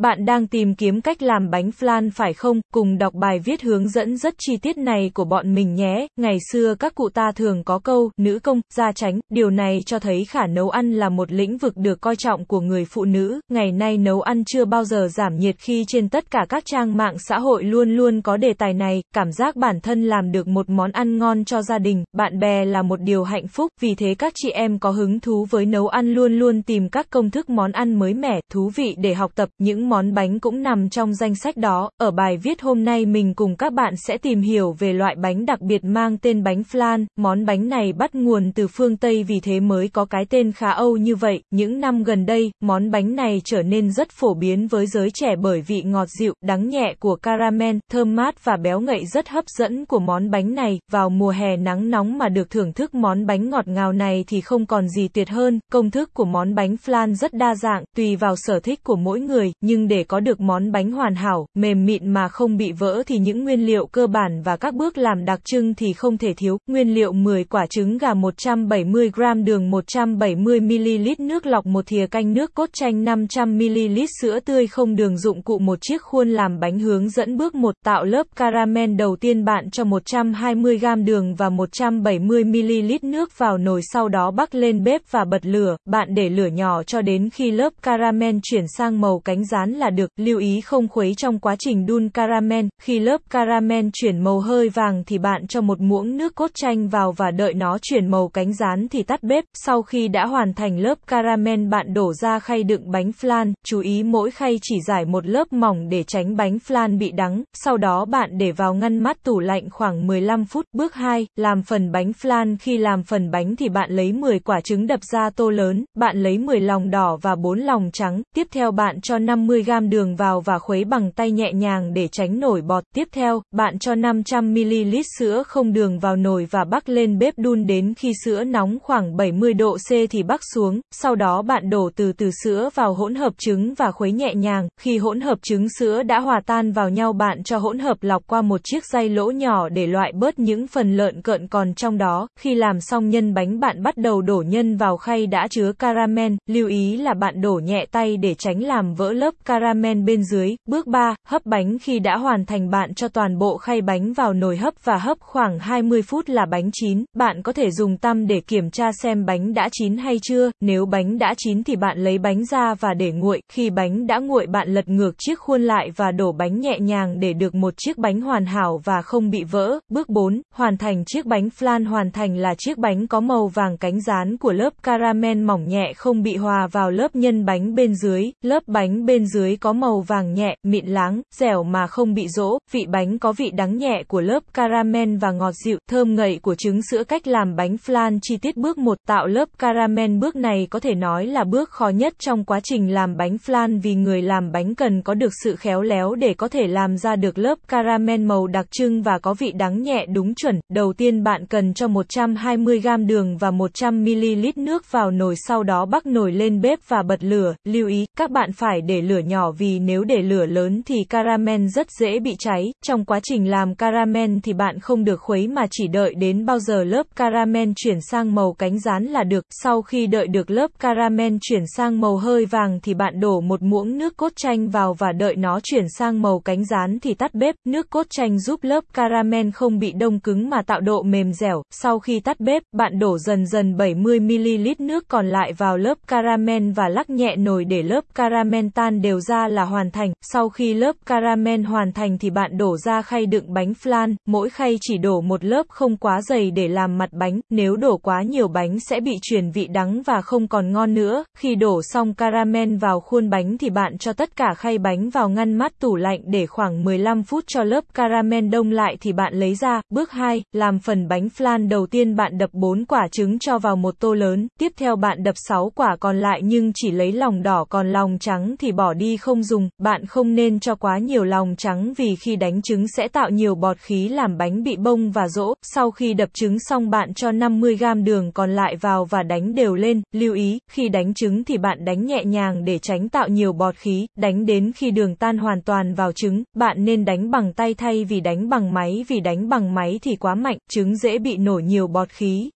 Bạn đang tìm kiếm cách làm bánh flan phải không? Cùng đọc bài viết hướng dẫn rất chi tiết này của bọn mình nhé. Ngày xưa các cụ ta thường có câu, nữ công, gia tránh, điều này cho thấy khả nấu ăn là một lĩnh vực được coi trọng của người phụ nữ. Ngày nay nấu ăn chưa bao giờ giảm nhiệt khi trên tất cả các trang mạng xã hội luôn luôn có đề tài này, cảm giác bản thân làm được một món ăn ngon cho gia đình, bạn bè là một điều hạnh phúc, vì thế các chị em có hứng thú với nấu ăn luôn luôn tìm các công thức món ăn mới mẻ, thú vị để học tập, những món bánh cũng nằm trong danh sách đó. Ở bài viết hôm nay mình cùng các bạn sẽ tìm hiểu về loại bánh đặc biệt mang tên bánh flan. Món bánh này bắt nguồn từ phương Tây vì thế mới có cái tên khá Âu như vậy. Những năm gần đây, món bánh này trở nên rất phổ biến với giới trẻ bởi vị ngọt dịu, đắng nhẹ của caramel, thơm mát và béo ngậy rất hấp dẫn của món bánh này. Vào mùa hè nắng nóng mà được thưởng thức món bánh ngọt ngào này thì không còn gì tuyệt hơn. Công thức của món bánh flan rất đa dạng, tùy vào sở thích của mỗi người, nhưng nhưng để có được món bánh hoàn hảo, mềm mịn mà không bị vỡ thì những nguyên liệu cơ bản và các bước làm đặc trưng thì không thể thiếu. Nguyên liệu 10 quả trứng gà 170g đường 170ml nước lọc một thìa canh nước cốt chanh 500ml sữa tươi không đường dụng cụ một chiếc khuôn làm bánh hướng dẫn bước 1 tạo lớp caramel đầu tiên bạn cho 120g đường và 170ml nước vào nồi sau đó bắc lên bếp và bật lửa, bạn để lửa nhỏ cho đến khi lớp caramel chuyển sang màu cánh rán rán là được, lưu ý không khuấy trong quá trình đun caramel, khi lớp caramel chuyển màu hơi vàng thì bạn cho một muỗng nước cốt chanh vào và đợi nó chuyển màu cánh rán thì tắt bếp, sau khi đã hoàn thành lớp caramel bạn đổ ra khay đựng bánh flan, chú ý mỗi khay chỉ giải một lớp mỏng để tránh bánh flan bị đắng, sau đó bạn để vào ngăn mát tủ lạnh khoảng 15 phút. Bước 2, làm phần bánh flan khi làm phần bánh thì bạn lấy 10 quả trứng đập ra tô lớn, bạn lấy 10 lòng đỏ và 4 lòng trắng, tiếp theo bạn cho 50 50g đường vào và khuấy bằng tay nhẹ nhàng để tránh nổi bọt. Tiếp theo, bạn cho 500ml sữa không đường vào nồi và bắc lên bếp đun đến khi sữa nóng khoảng 70 độ C thì bắc xuống. Sau đó bạn đổ từ từ sữa vào hỗn hợp trứng và khuấy nhẹ nhàng. Khi hỗn hợp trứng sữa đã hòa tan vào nhau bạn cho hỗn hợp lọc qua một chiếc dây lỗ nhỏ để loại bớt những phần lợn cợn còn trong đó. Khi làm xong nhân bánh bạn bắt đầu đổ nhân vào khay đã chứa caramel. Lưu ý là bạn đổ nhẹ tay để tránh làm vỡ lớp caramel bên dưới. Bước 3, hấp bánh khi đã hoàn thành bạn cho toàn bộ khay bánh vào nồi hấp và hấp khoảng 20 phút là bánh chín. Bạn có thể dùng tăm để kiểm tra xem bánh đã chín hay chưa. Nếu bánh đã chín thì bạn lấy bánh ra và để nguội. Khi bánh đã nguội bạn lật ngược chiếc khuôn lại và đổ bánh nhẹ nhàng để được một chiếc bánh hoàn hảo và không bị vỡ. Bước 4, hoàn thành chiếc bánh flan hoàn thành là chiếc bánh có màu vàng cánh rán của lớp caramel mỏng nhẹ không bị hòa vào lớp nhân bánh bên dưới. Lớp bánh bên dưới dưới có màu vàng nhẹ, mịn láng, dẻo mà không bị rỗ, vị bánh có vị đắng nhẹ của lớp caramel và ngọt dịu, thơm ngậy của trứng sữa cách làm bánh flan chi tiết bước 1 tạo lớp caramel bước này có thể nói là bước khó nhất trong quá trình làm bánh flan vì người làm bánh cần có được sự khéo léo để có thể làm ra được lớp caramel màu đặc trưng và có vị đắng nhẹ đúng chuẩn. Đầu tiên bạn cần cho 120g đường và 100ml nước vào nồi sau đó bắc nồi lên bếp và bật lửa. Lưu ý, các bạn phải để lửa lửa nhỏ vì nếu để lửa lớn thì caramel rất dễ bị cháy. Trong quá trình làm caramel thì bạn không được khuấy mà chỉ đợi đến bao giờ lớp caramel chuyển sang màu cánh rán là được. Sau khi đợi được lớp caramel chuyển sang màu hơi vàng thì bạn đổ một muỗng nước cốt chanh vào và đợi nó chuyển sang màu cánh rán thì tắt bếp. Nước cốt chanh giúp lớp caramel không bị đông cứng mà tạo độ mềm dẻo. Sau khi tắt bếp, bạn đổ dần dần 70ml nước còn lại vào lớp caramel và lắc nhẹ nồi để lớp caramel tan đều ra là hoàn thành. Sau khi lớp caramel hoàn thành thì bạn đổ ra khay đựng bánh flan, mỗi khay chỉ đổ một lớp không quá dày để làm mặt bánh, nếu đổ quá nhiều bánh sẽ bị chuyển vị đắng và không còn ngon nữa. Khi đổ xong caramel vào khuôn bánh thì bạn cho tất cả khay bánh vào ngăn mát tủ lạnh để khoảng 15 phút cho lớp caramel đông lại thì bạn lấy ra. Bước 2, làm phần bánh flan đầu tiên bạn đập 4 quả trứng cho vào một tô lớn, tiếp theo bạn đập 6 quả còn lại nhưng chỉ lấy lòng đỏ còn lòng trắng thì bỏ đi không dùng, bạn không nên cho quá nhiều lòng trắng vì khi đánh trứng sẽ tạo nhiều bọt khí làm bánh bị bông và rỗ. Sau khi đập trứng xong bạn cho 50g đường còn lại vào và đánh đều lên. Lưu ý, khi đánh trứng thì bạn đánh nhẹ nhàng để tránh tạo nhiều bọt khí, đánh đến khi đường tan hoàn toàn vào trứng. Bạn nên đánh bằng tay thay vì đánh bằng máy vì đánh bằng máy thì quá mạnh, trứng dễ bị nổi nhiều bọt khí.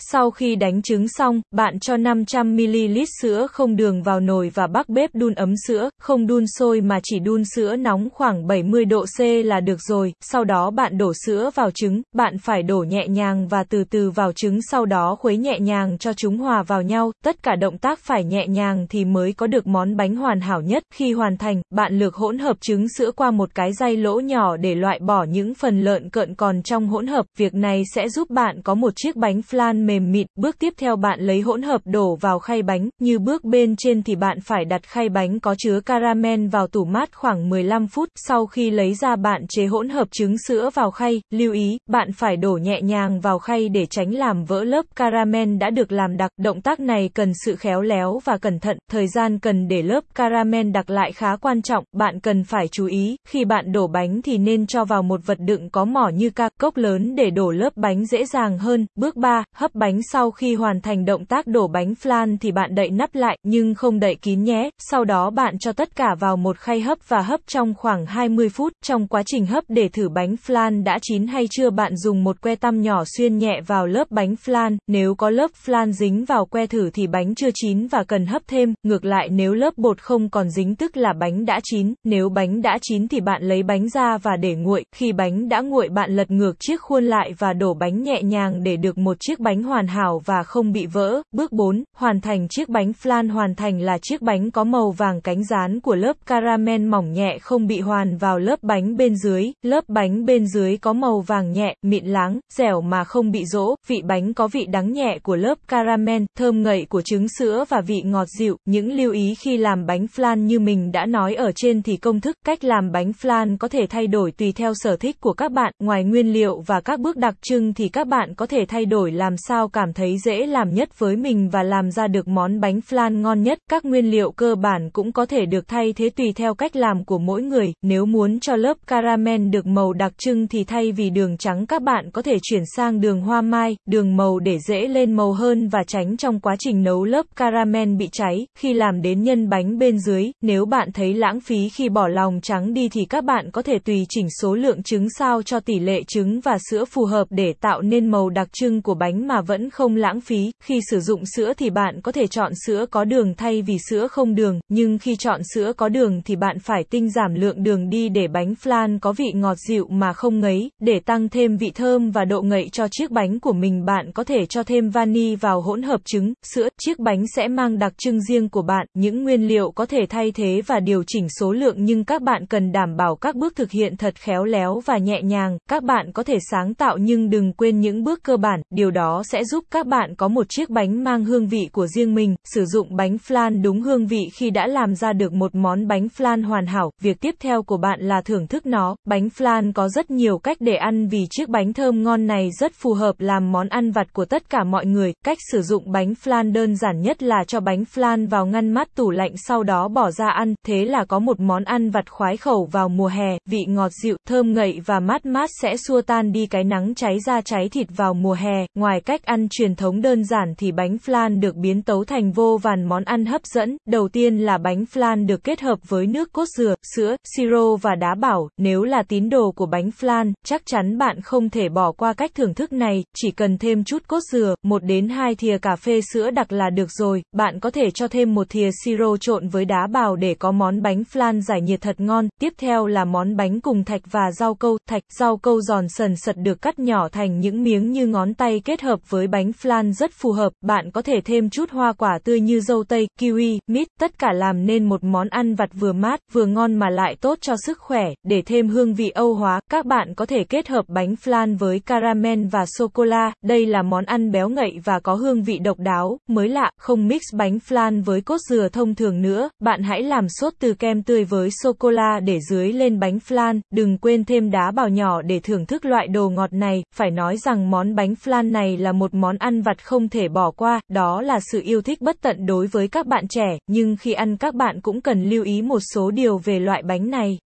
Sau khi đánh trứng xong, bạn cho 500ml sữa không đường vào nồi và bắc bếp đun ấm sữa, không đun sôi mà chỉ đun sữa nóng khoảng 70 độ C là được rồi. Sau đó bạn đổ sữa vào trứng, bạn phải đổ nhẹ nhàng và từ từ vào trứng sau đó khuấy nhẹ nhàng cho chúng hòa vào nhau. Tất cả động tác phải nhẹ nhàng thì mới có được món bánh hoàn hảo nhất. Khi hoàn thành, bạn lược hỗn hợp trứng sữa qua một cái dây lỗ nhỏ để loại bỏ những phần lợn cợn còn trong hỗn hợp. Việc này sẽ giúp bạn có một chiếc bánh flan mềm mịn. Bước tiếp theo bạn lấy hỗn hợp đổ vào khay bánh. Như bước bên trên thì bạn phải đặt khay bánh có chứa caramel vào tủ mát khoảng 15 phút. Sau khi lấy ra bạn chế hỗn hợp trứng sữa vào khay. Lưu ý, bạn phải đổ nhẹ nhàng vào khay để tránh làm vỡ lớp caramel đã được làm đặc. Động tác này cần sự khéo léo và cẩn thận. Thời gian cần để lớp caramel đặc lại khá quan trọng. Bạn cần phải chú ý, khi bạn đổ bánh thì nên cho vào một vật đựng có mỏ như ca, cốc lớn để đổ lớp bánh dễ dàng hơn. Bước 3, hấp bánh sau khi hoàn thành động tác đổ bánh flan thì bạn đậy nắp lại, nhưng không đậy kín nhé. Sau đó bạn cho tất cả vào một khay hấp và hấp trong khoảng 20 phút. Trong quá trình hấp để thử bánh flan đã chín hay chưa bạn dùng một que tăm nhỏ xuyên nhẹ vào lớp bánh flan. Nếu có lớp flan dính vào que thử thì bánh chưa chín và cần hấp thêm. Ngược lại nếu lớp bột không còn dính tức là bánh đã chín. Nếu bánh đã chín thì bạn lấy bánh ra và để nguội. Khi bánh đã nguội bạn lật ngược chiếc khuôn lại và đổ bánh nhẹ nhàng để được một chiếc bánh hoàn hảo và không bị vỡ. Bước 4, hoàn thành chiếc bánh flan hoàn thành là chiếc bánh có màu vàng cánh rán của lớp caramel mỏng nhẹ không bị hoàn vào lớp bánh bên dưới. Lớp bánh bên dưới có màu vàng nhẹ, mịn láng, dẻo mà không bị rỗ. Vị bánh có vị đắng nhẹ của lớp caramel, thơm ngậy của trứng sữa và vị ngọt dịu. Những lưu ý khi làm bánh flan như mình đã nói ở trên thì công thức cách làm bánh flan có thể thay đổi tùy theo sở thích của các bạn. Ngoài nguyên liệu và các bước đặc trưng thì các bạn có thể thay đổi làm sao cảm thấy dễ làm nhất với mình và làm ra được món bánh flan ngon nhất. Các nguyên liệu cơ bản cũng có thể được thay thế tùy theo cách làm của mỗi người. Nếu muốn cho lớp caramel được màu đặc trưng thì thay vì đường trắng các bạn có thể chuyển sang đường hoa mai, đường màu để dễ lên màu hơn và tránh trong quá trình nấu lớp caramel bị cháy. Khi làm đến nhân bánh bên dưới, nếu bạn thấy lãng phí khi bỏ lòng trắng đi thì các bạn có thể tùy chỉnh số lượng trứng sao cho tỷ lệ trứng và sữa phù hợp để tạo nên màu đặc trưng của bánh mà vẫn không lãng phí. Khi sử dụng sữa thì bạn có thể chọn sữa có đường thay vì sữa không đường, nhưng khi chọn sữa có đường thì bạn phải tinh giảm lượng đường đi để bánh flan có vị ngọt dịu mà không ngấy. Để tăng thêm vị thơm và độ ngậy cho chiếc bánh của mình bạn có thể cho thêm vani vào hỗn hợp trứng, sữa, chiếc bánh sẽ mang đặc trưng riêng của bạn. Những nguyên liệu có thể thay thế và điều chỉnh số lượng nhưng các bạn cần đảm bảo các bước thực hiện thật khéo léo và nhẹ nhàng. Các bạn có thể sáng tạo nhưng đừng quên những bước cơ bản, điều đó sẽ giúp các bạn có một chiếc bánh mang hương vị của riêng mình. Sử dụng bánh flan đúng hương vị khi đã làm ra được một món bánh flan hoàn hảo. Việc tiếp theo của bạn là thưởng thức nó. Bánh flan có rất nhiều cách để ăn vì chiếc bánh thơm ngon này rất phù hợp làm món ăn vặt của tất cả mọi người. Cách sử dụng bánh flan đơn giản nhất là cho bánh flan vào ngăn mát tủ lạnh sau đó bỏ ra ăn. Thế là có một món ăn vặt khoái khẩu vào mùa hè, vị ngọt dịu, thơm ngậy và mát mát sẽ xua tan đi cái nắng cháy da cháy thịt vào mùa hè. Ngoài cách cách ăn truyền thống đơn giản thì bánh flan được biến tấu thành vô vàn món ăn hấp dẫn. Đầu tiên là bánh flan được kết hợp với nước cốt dừa, sữa, siro và đá bảo. Nếu là tín đồ của bánh flan, chắc chắn bạn không thể bỏ qua cách thưởng thức này, chỉ cần thêm chút cốt dừa, 1 đến 2 thìa cà phê sữa đặc là được rồi. Bạn có thể cho thêm một thìa siro trộn với đá bào để có món bánh flan giải nhiệt thật ngon. Tiếp theo là món bánh cùng thạch và rau câu. Thạch, rau câu giòn sần sật được cắt nhỏ thành những miếng như ngón tay kết hợp với bánh flan rất phù hợp. Bạn có thể thêm chút hoa quả tươi như dâu tây, kiwi, mít, tất cả làm nên một món ăn vặt vừa mát, vừa ngon mà lại tốt cho sức khỏe. Để thêm hương vị Âu hóa, các bạn có thể kết hợp bánh flan với caramel và sô-cô-la. Đây là món ăn béo ngậy và có hương vị độc đáo, mới lạ, không mix bánh flan với cốt dừa thông thường nữa. Bạn hãy làm sốt từ kem tươi với sô-cô-la để dưới lên bánh flan. Đừng quên thêm đá bào nhỏ để thưởng thức loại đồ ngọt này. Phải nói rằng món bánh flan này là một món ăn vặt không thể bỏ qua, đó là sự yêu thích bất tận đối với các bạn trẻ, nhưng khi ăn các bạn cũng cần lưu ý một số điều về loại bánh này.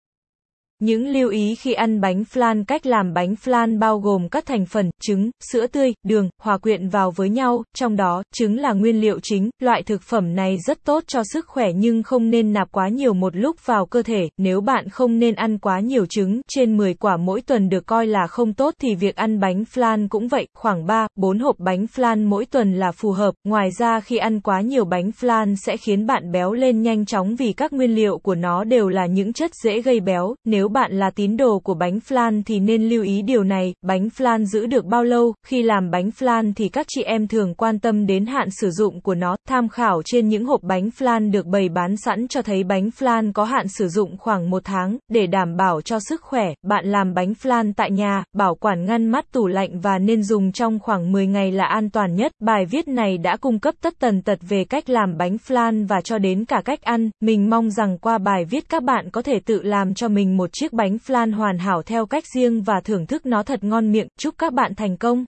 Những lưu ý khi ăn bánh flan Cách làm bánh flan bao gồm các thành phần, trứng, sữa tươi, đường, hòa quyện vào với nhau, trong đó, trứng là nguyên liệu chính. Loại thực phẩm này rất tốt cho sức khỏe nhưng không nên nạp quá nhiều một lúc vào cơ thể. Nếu bạn không nên ăn quá nhiều trứng, trên 10 quả mỗi tuần được coi là không tốt thì việc ăn bánh flan cũng vậy, khoảng 3, 4 hộp bánh flan mỗi tuần là phù hợp. Ngoài ra khi ăn quá nhiều bánh flan sẽ khiến bạn béo lên nhanh chóng vì các nguyên liệu của nó đều là những chất dễ gây béo. Nếu bạn là tín đồ của bánh flan thì nên lưu ý điều này, bánh flan giữ được bao lâu, khi làm bánh flan thì các chị em thường quan tâm đến hạn sử dụng của nó, tham khảo trên những hộp bánh flan được bày bán sẵn cho thấy bánh flan có hạn sử dụng khoảng một tháng, để đảm bảo cho sức khỏe, bạn làm bánh flan tại nhà, bảo quản ngăn mát tủ lạnh và nên dùng trong khoảng 10 ngày là an toàn nhất. Bài viết này đã cung cấp tất tần tật về cách làm bánh flan và cho đến cả cách ăn, mình mong rằng qua bài viết các bạn có thể tự làm cho mình một chiếc bánh flan hoàn hảo theo cách riêng và thưởng thức nó thật ngon miệng, chúc các bạn thành công.